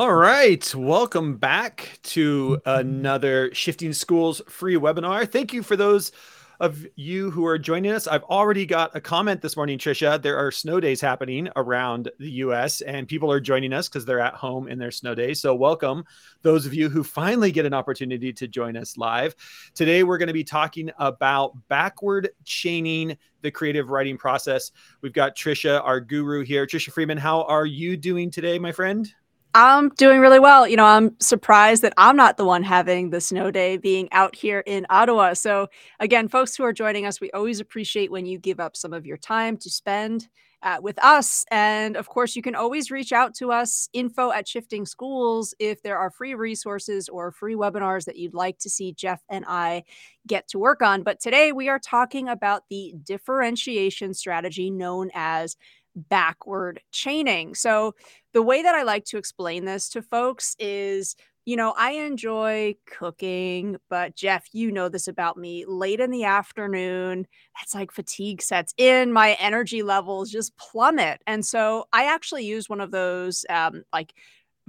All right. Welcome back to another Shifting Schools free webinar. Thank you for those of you who are joining us. I've already got a comment this morning, Trisha. There are snow days happening around the US, and people are joining us because they're at home in their snow days. So, welcome those of you who finally get an opportunity to join us live. Today, we're going to be talking about backward chaining the creative writing process. We've got Trisha, our guru here. Trisha Friedman, how are you doing today, my friend? I'm doing really well. You know, I'm surprised that I'm not the one having the snow day being out here in Ottawa. So, again, folks who are joining us, we always appreciate when you give up some of your time to spend uh, with us. And of course, you can always reach out to us, info at Shifting Schools, if there are free resources or free webinars that you'd like to see Jeff and I get to work on. But today we are talking about the differentiation strategy known as backward chaining. So, the way that I like to explain this to folks is you know, I enjoy cooking, but Jeff, you know this about me. Late in the afternoon, that's like fatigue sets in, my energy levels just plummet. And so I actually use one of those um, like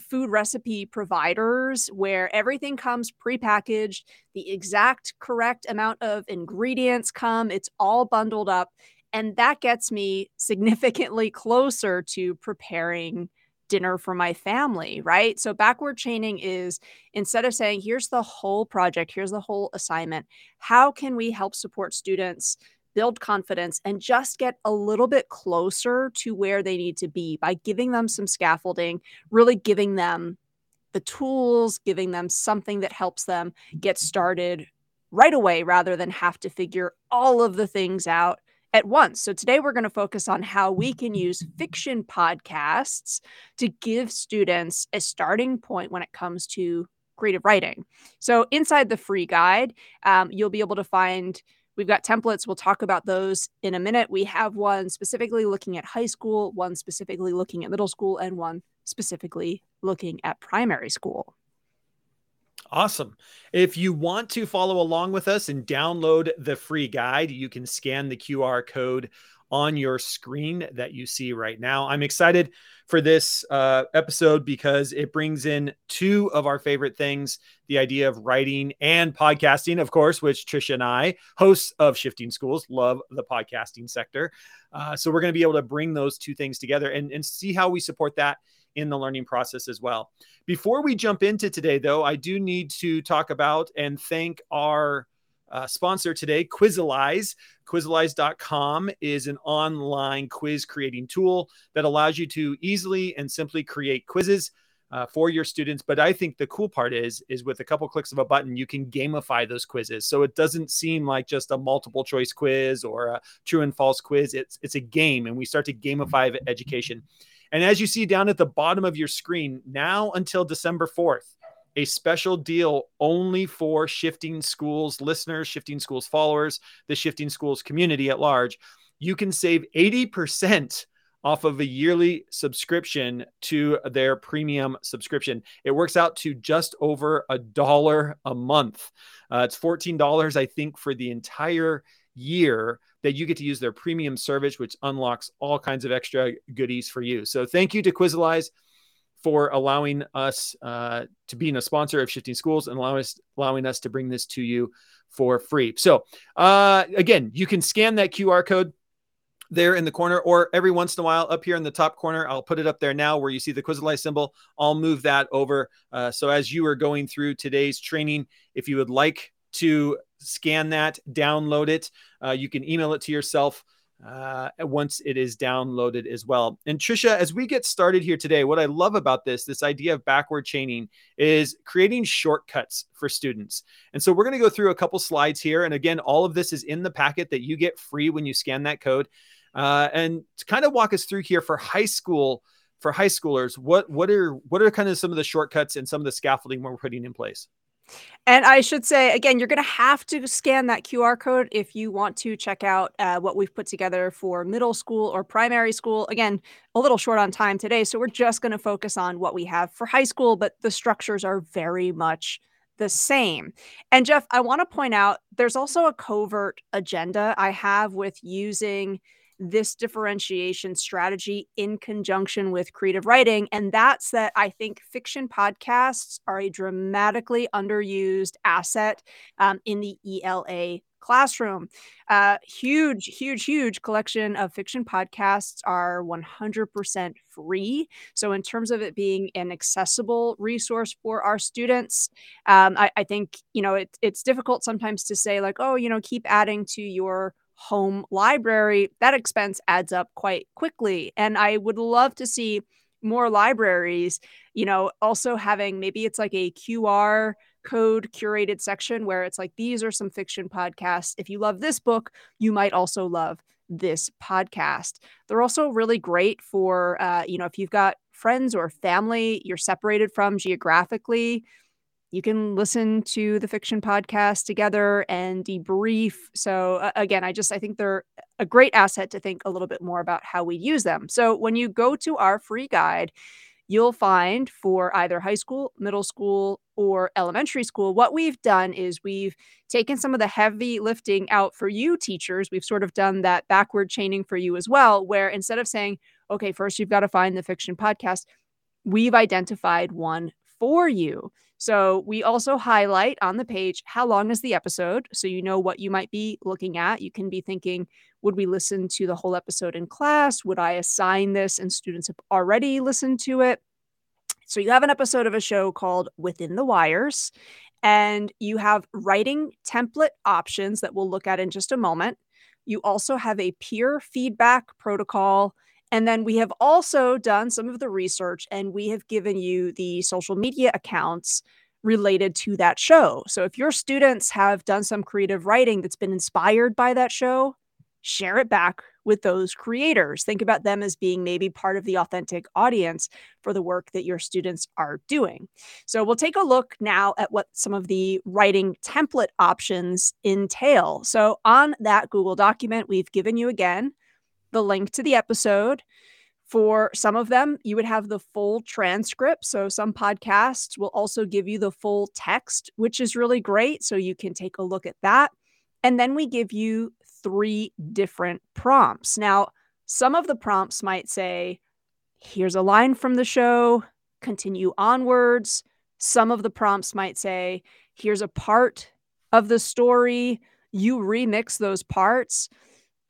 food recipe providers where everything comes prepackaged, the exact correct amount of ingredients come, it's all bundled up. And that gets me significantly closer to preparing dinner for my family, right? So backward chaining is instead of saying, here's the whole project, here's the whole assignment, how can we help support students build confidence and just get a little bit closer to where they need to be by giving them some scaffolding, really giving them the tools, giving them something that helps them get started right away rather than have to figure all of the things out at once. So today we're going to focus on how we can use fiction podcasts to give students a starting point when it comes to creative writing. So inside the free guide, um, you'll be able to find. We've got templates. We'll talk about those in a minute. We have one specifically looking at high school, one specifically looking at middle school, and one specifically looking at primary school. Awesome. If you want to follow along with us and download the free guide, you can scan the QR code on your screen that you see right now. I'm excited for this uh, episode because it brings in two of our favorite things the idea of writing and podcasting, of course, which Trisha and I, hosts of Shifting Schools, love the podcasting sector. Uh, so we're going to be able to bring those two things together and, and see how we support that in the learning process as well. Before we jump into today, though, I do need to talk about and thank our uh, sponsor today, Quizalize. Quizalize.com is an online quiz creating tool that allows you to easily and simply create quizzes. Uh, for your students. But I think the cool part is, is with a couple clicks of a button, you can gamify those quizzes. So it doesn't seem like just a multiple choice quiz or a true and false quiz. It's it's a game, and we start to gamify education. And as you see down at the bottom of your screen, now until December 4th, a special deal only for Shifting Schools listeners, Shifting Schools followers, the Shifting Schools community at large. You can save 80% off of a yearly subscription to their premium subscription. It works out to just over a dollar a month. Uh, it's $14, I think, for the entire year that you get to use their premium service, which unlocks all kinds of extra goodies for you. So thank you to Quizalize for allowing us uh, to being a sponsor of Shifting Schools and allowing us allowing us to bring this to you for free. So uh, again, you can scan that QR code there in the corner, or every once in a while up here in the top corner, I'll put it up there now where you see the Quizalize symbol. I'll move that over. Uh, so as you are going through today's training, if you would like to scan that, download it. Uh, you can email it to yourself uh, once it is downloaded as well. And Trisha, as we get started here today, what I love about this, this idea of backward chaining, is creating shortcuts for students. And so we're going to go through a couple slides here. And again, all of this is in the packet that you get free when you scan that code. Uh, and to kind of walk us through here for high school, for high schoolers, what what are what are kind of some of the shortcuts and some of the scaffolding we're putting in place? And I should say again, you're going to have to scan that QR code if you want to check out uh, what we've put together for middle school or primary school. Again, a little short on time today, so we're just going to focus on what we have for high school, but the structures are very much the same. And Jeff, I want to point out there's also a covert agenda I have with using this differentiation strategy in conjunction with creative writing. And that's that I think fiction podcasts are a dramatically underused asset um, in the ELA classroom. Uh, huge, huge, huge collection of fiction podcasts are 100% free. So, in terms of it being an accessible resource for our students, um, I, I, think you know it, it's difficult sometimes to say like, oh, you know, keep adding to your home library. That expense adds up quite quickly, and I would love to see more libraries, you know, also having maybe it's like a QR code curated section where it's like, these are some fiction podcasts. If you love this book, you might also love this podcast. They're also really great for, uh, you know, if you've got friends or family you're separated from geographically, you can listen to the fiction podcast together and debrief. So uh, again, I just I think they're a great asset to think a little bit more about how we use them. So when you go to our free guide, you'll find for either high school, middle school, or elementary school, what we've done is we've taken some of the heavy lifting out for you teachers. We've sort of done that backward chaining for you as well, where instead of saying, okay, first you've got to find the fiction podcast, we've identified one for you. So we also highlight on the page how long is the episode so you know what you might be looking at. You can be thinking, would we listen to the whole episode in class? Would I assign this and students have already listened to it? So you have an episode of a show called Within the Wires and you have writing template options that we'll look at in just a moment. You also have a peer feedback protocol and then we have also done some of the research and we have given you the social media accounts related to that show. So if your students have done some creative writing that's been inspired by that show, share it back with those creators. Think about them as being maybe part of the authentic audience for the work that your students are doing. So we'll take a look now at what some of the writing template options entail. So on that Google document, we've given you again the link to the episode. For some of them, you would have the full transcript. So, some podcasts will also give you the full text, which is really great. So, you can take a look at that. And then we give you three different prompts. Now, some of the prompts might say, here's a line from the show, continue onwards. Some of the prompts might say, here's a part of the story, you remix those parts.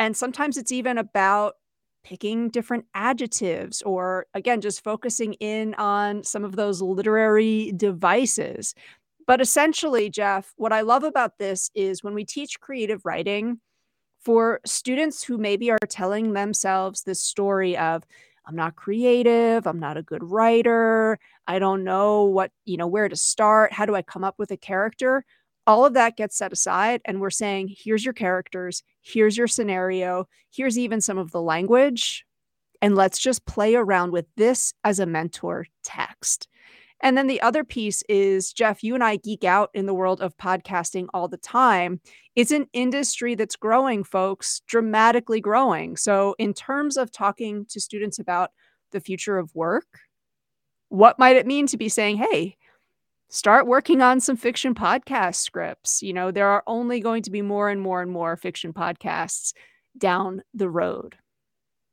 And sometimes it's even about picking different adjectives or, again, just focusing in on some of those literary devices. But essentially, Jeff, what I love about this is when we teach creative writing for students who maybe are telling themselves this story of, I'm not creative, I'm not a good writer, I don't know what, you know, where to start, how do I come up with a character? All of that gets set aside and we're saying here's your characters here's your scenario here's even some of the language and let's just play around with this as a mentor text. And then the other piece is jeff you and i geek out in the world of podcasting all the time. It's an industry that's growing folks dramatically growing. So in terms of talking to students about the future of work what might it mean to be saying hey start working on some fiction podcast scripts. You know, there are only going to be more and more and more fiction podcasts down the road.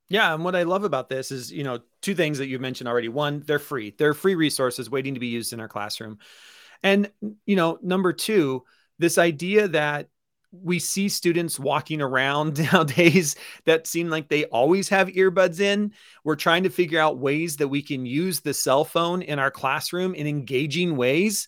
Yeah, and what I love about this is, you know, two things that you've mentioned already. One, they're free. They're free resources waiting to be used in our classroom. And, you know, number two, this idea that we see students walking around nowadays that seem like they always have earbuds in. We're trying to figure out ways that we can use the cell phone in our classroom in engaging ways.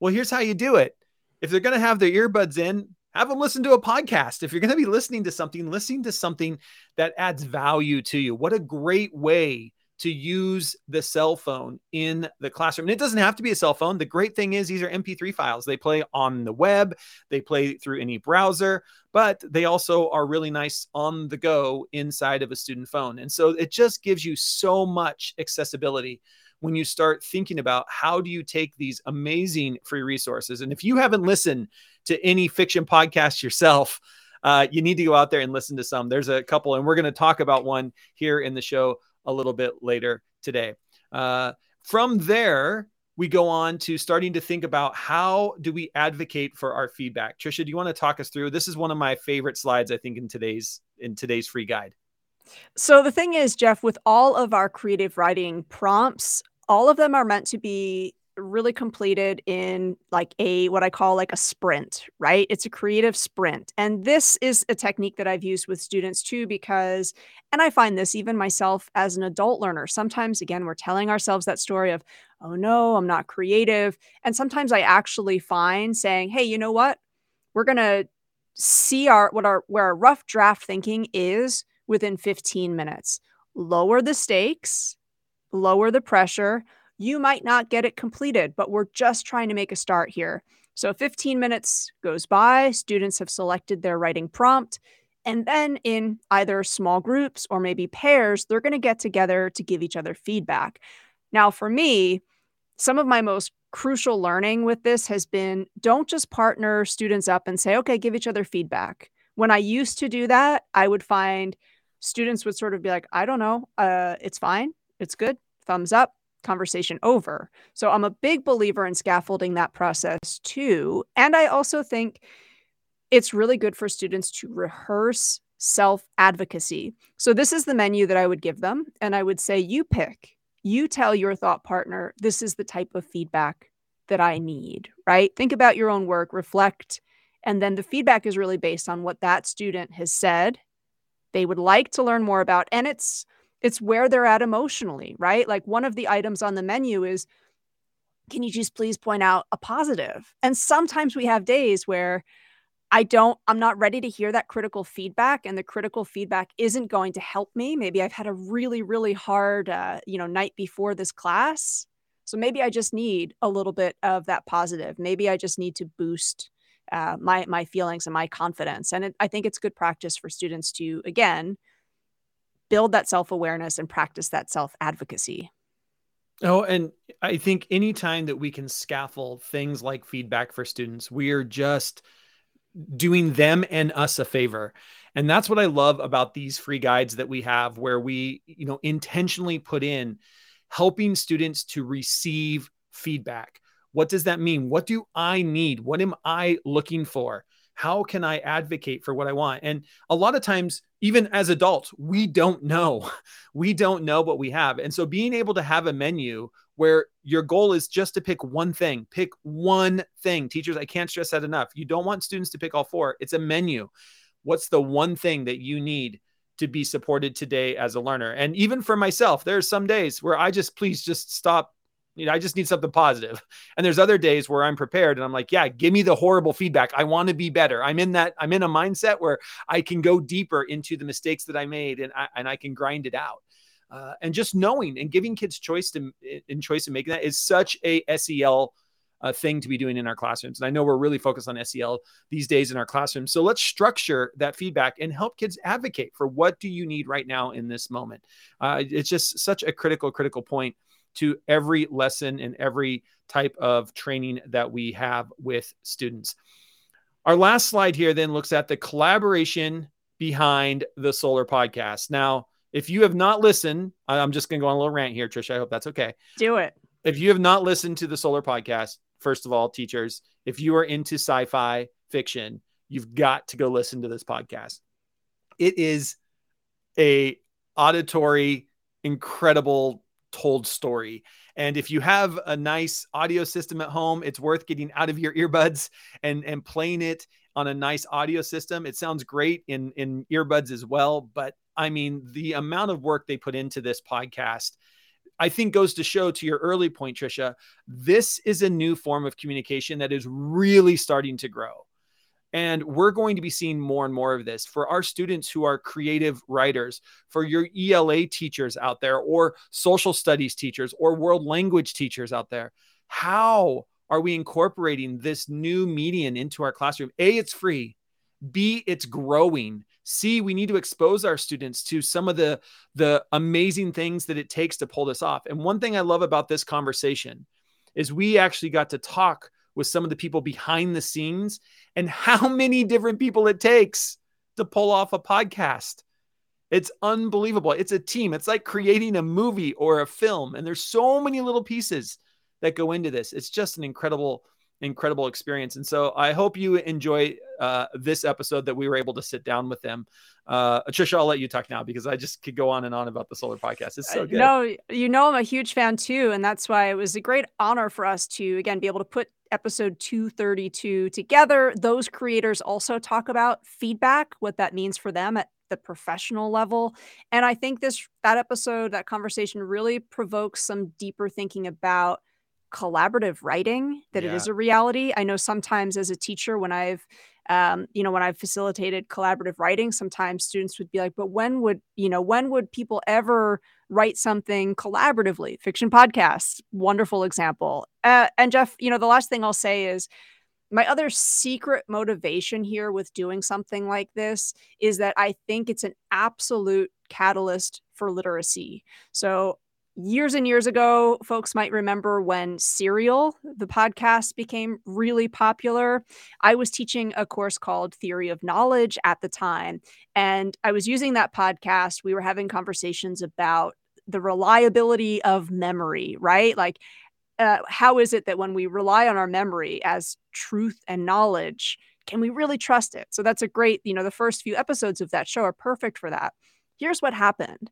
Well, here's how you do it. If they're going to have their earbuds in, have them listen to a podcast. If you're going to be listening to something, listening to something that adds value to you. What a great way to use the cell phone in the classroom. And it doesn't have to be a cell phone. The great thing is these are MP3 files. They play on the web, they play through any browser, but they also are really nice on the go inside of a student phone. And so it just gives you so much accessibility when you start thinking about how do you take these amazing free resources. And if you haven't listened to any fiction podcast yourself, uh, you need to go out there and listen to some. There's a couple, and we're going to talk about one here in the show a little bit later today. Uh, from there, we go on to starting to think about how do we advocate for our feedback. Trisha, do you want to talk us through? This is one of my favorite slides, I think, in today's in today's free guide. So the thing is, Jeff, with all of our creative writing prompts, all of them are meant to be really completed in like a what I call like a sprint, right? It's a creative sprint. And this is a technique that I've used with students too because and I find this even myself as an adult learner. Sometimes again we're telling ourselves that story of oh no, I'm not creative. And sometimes I actually find saying, "Hey, you know what? We're going to see our what our where our rough draft thinking is within 15 minutes. Lower the stakes, lower the pressure, you might not get it completed, but we're just trying to make a start here. So 15 minutes goes by, students have selected their writing prompt, and then in either small groups or maybe pairs, they're going to get together to give each other feedback. Now, for me, some of my most crucial learning with this has been don't just partner students up and say, okay, give each other feedback. When I used to do that, I would find students would sort of be like, I don't know, uh, it's fine, it's good, thumbs up, conversation over. So I'm a big believer in scaffolding that process too. And I also think it's really good for students to rehearse self advocacy. So this is the menu that I would give them. And I would say, you pick, you tell your thought partner, this is the type of feedback that I need, right? Think about your own work, reflect. And then the feedback is really based on what that student has said they would like to learn more about. And it's, it's where they're at emotionally, right? Like one of the items on the menu is, can you just please point out a positive? And sometimes we have days where I don't, I'm not ready to hear that critical feedback, and the critical feedback isn't going to help me. Maybe I've had a really, really hard, uh, you know, night before this class. So maybe I just need a little bit of that positive. Maybe I just need to boost uh, my my feelings and my confidence. And it, I think it's good practice for students to again build that self awareness and practice that self advocacy. Oh, and I think anytime that we can scaffold things like feedback for students, we are just doing them and us a favor. And that's what I love about these free guides that we have, where we, you know, intentionally put in helping students to receive feedback. What does that mean? What do I need? What am I looking for? How can I advocate for what I want? And a lot of times, even as adults, we don't know. We don't know what we have. And so being able to have a menu where your goal is just to pick one thing, pick one thing. Teachers, I can't stress that enough. You don't want students to pick all four. It's a menu. What's the one thing that you need to be supported today as a learner? And even for myself, there are some days where I just please just stop you know, I just need something positive. And there's other days where I'm prepared and I'm like, yeah, give me the horrible feedback. I want to be better. I'm in that, I'm in a mindset where I can go deeper into the mistakes that I made and I, and I can grind it out. Uh, and just knowing and giving kids choice to in choice of making that is such a SEL uh, thing to be doing in our classrooms. And I know we're really focused on SEL these days in our classrooms. So let's structure that feedback and help kids advocate for what do you need right now in this moment. Uh, it's just such a critical, critical point to every lesson and every type of training that we have with students. Our last slide here then looks at the collaboration behind the Solar Podcast. Now, if you have not listened, I'm just going to go on a little rant here, Trisha. I hope that's okay. Do it. If you have not listened to the Solar Podcast, first of all, teachers, if you are into sci fi fiction, you've got to go listen to this podcast. It is a auditory, incredible told story. And if you have a nice audio system at home, it's worth getting out of your earbuds and, and playing it on a nice audio system. It sounds great in, in earbuds as well. But I mean, the amount of work they put into this podcast, I think goes to show to your early point, Trisha, this is a new form of communication that is really starting to grow. And we're going to be seeing more and more of this for our students who are creative writers, for your ELA teachers out there, or social studies teachers, or world language teachers out there. How are we incorporating this new median into our classroom? A, it's free. B, it's growing. C, we need to expose our students to some of the, the amazing things that it takes to pull this off. And one thing I love about this conversation is we actually got to talk with some of the people behind the scenes and how many different people it takes to pull off a podcast. It's unbelievable. It's a team. It's like creating a movie or a film. And there's so many little pieces that go into this. It's just an incredible, incredible experience. And so I hope you enjoy uh, this episode that we were able to sit down with them. Uh, Trisha, I'll let you talk now because I just could go on and on about the solar podcast. It's so good. No, you know, I'm a huge fan too. And that's why it was a great honor for us to, again, be able to put episode 232 together. Those creators also talk about feedback, what that means for them at the professional level. And I think this, that episode, that conversation really provokes some deeper thinking about collaborative writing that yeah. it is a reality i know sometimes as a teacher when i've um, you know when i've facilitated collaborative writing sometimes students would be like but when would you know when would people ever write something collaboratively fiction podcasts wonderful example uh, and jeff you know the last thing i'll say is my other secret motivation here with doing something like this is that I think it's an absolute catalyst for literacy. So years and years ago, folks might remember when Serial, the podcast, became really popular. I was teaching a course called Theory of Knowledge at the time, and I was using that podcast. We were having conversations about the reliability of memory, right? Like, uh, how is it that when we rely on our memory as truth and knowledge, can we really trust it? So that's a great, you know, the first few episodes of that show are perfect for that. Here's what happened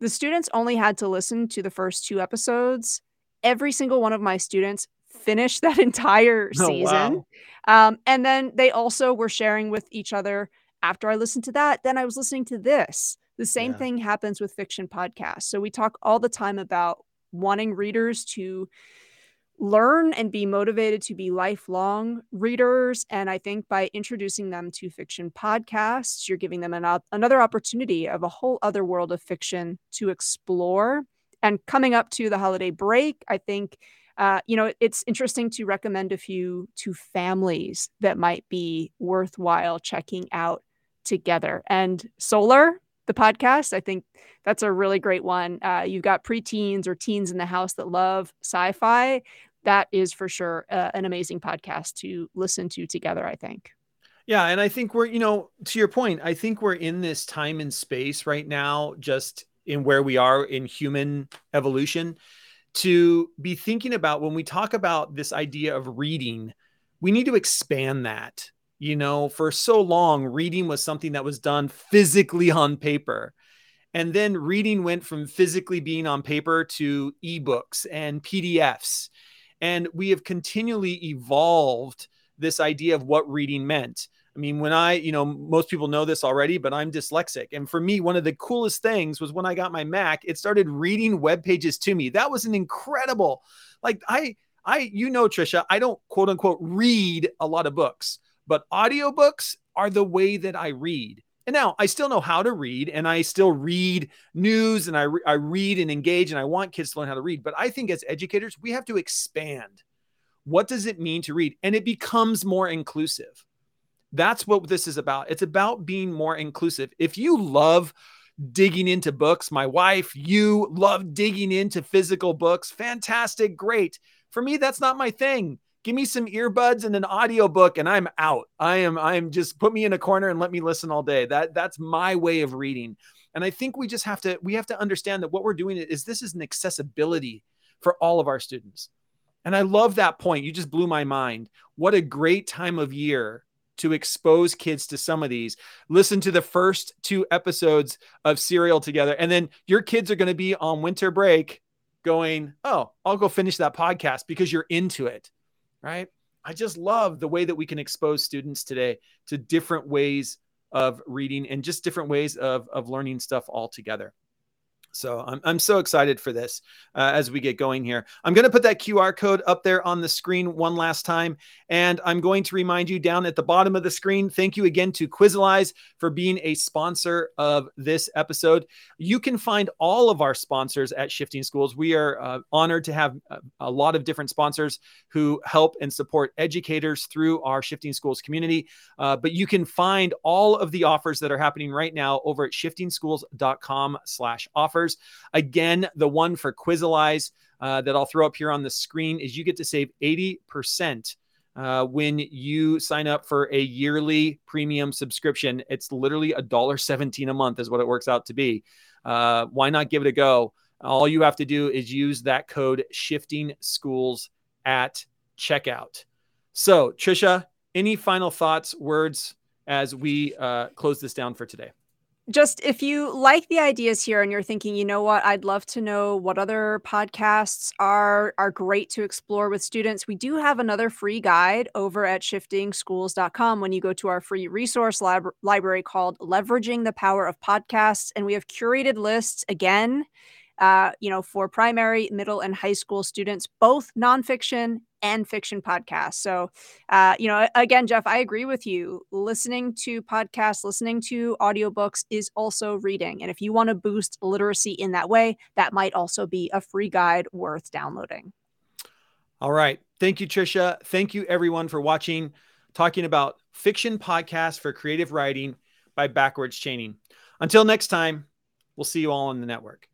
the students only had to listen to the first two episodes. Every single one of my students finished that entire oh, season. wow. um, and then they also were sharing with each other after I listened to that. Then I was listening to this. The same yeah. thing happens with fiction podcasts. So we talk all the time about wanting readers to learn and be motivated to be lifelong readers. And I think by introducing them to fiction podcasts, you're giving them an, another opportunity of a whole other world of fiction to explore. And coming up to the holiday break, I think. Uh, you know, it's interesting to recommend a few to families that might be worthwhile checking out together. And Solar, the podcast, I think that's a really great one. Uh, you've got preteens or teens in the house that love sci fi that is for sure uh, an amazing podcast to listen to together, I think. Yeah. And I think we're, you know, to your point, I think we're in this time and space right now, just in where we are in human evolution, to be thinking about when we talk about this idea of reading, we need to expand that. You know, for so long, reading was something that was done physically on paper. And then reading went from physically being on paper to ebooks and PDFs and we have continually evolved this idea of what reading meant. I mean, when I, you know, most people know this already, but I'm dyslexic. And for me, one of the coolest things was when I got my Mac, it started reading web pages to me. That was an incredible, like, I, I, you know, Trisha, I don't quote unquote read a lot of books, but audiobooks are the way that I read. And now I still know how to read and I still read news and I, re- I read and engage and I want kids to learn how to read. But I think as educators, we have to expand. What does it mean to read? And it becomes more inclusive. That's what this is about. It's about being more inclusive. If you love digging into books, my wife, you love digging into physical books, fantastic, great. For me, that's not my thing give me some earbuds and an audiobook and I'm out. I am I am just put me in a corner and let me listen all day. That that's my way of reading. And I think we just have to we have to understand that what we're doing is this is an accessibility for all of our students. And I love that point. You just blew my mind. What a great time of year to expose kids to some of these. Listen to the first two episodes of Serial together. And then your kids are going to be on winter break going, Oh, I'll go finish that podcast because you're into it right? I just love the way that we can expose students today to different ways of reading and just different ways of, of learning stuff altogether. So I'm, I'm so excited for this uh, as we get going here. I'm going to put that QR code up there on the screen one last time. And I'm going to remind you down at the bottom of the screen. Thank you again to Quizalize for being a sponsor of this episode. You can find all of our sponsors at Shifting Schools. We are uh, honored to have a, a lot of different sponsors who help and support educators through our Shifting Schools community. Uh, but you can find all of the offers that are happening right now over at shiftingschools.com slash offers. Again, the one for Quizalize uh, that I'll throw up here on the screen is you get to save 80%. Uh, when you sign up for a yearly premium subscription. It's literally a dollar seventeen a month is what it works out to be. Uh, why not give it a go? All you have to do is use that code shifting schools at checkout. So, Trisha, any final thoughts, words as we uh, close this down for today? Just if you like the ideas here and you're thinking, you know what, I'd love to know what other podcasts are are great to explore with students. We do have another free guide over at shiftingschools.com when you go to our free resource lab- library called Leveraging the Power of Podcasts and we have curated lists again uh, you know, for primary, middle, and high school students, both nonfiction and fiction podcasts. So, uh, you know, again, Jeff, I agree with you. Listening to podcasts, listening to audiobooks is also reading. And if you want to boost literacy in that way, that might also be a free guide worth downloading. All right. Thank you, Trisha. Thank you, everyone, for watching, talking about fiction podcasts for creative writing by Backwards Chaining. Until next time, we'll see you all on the network.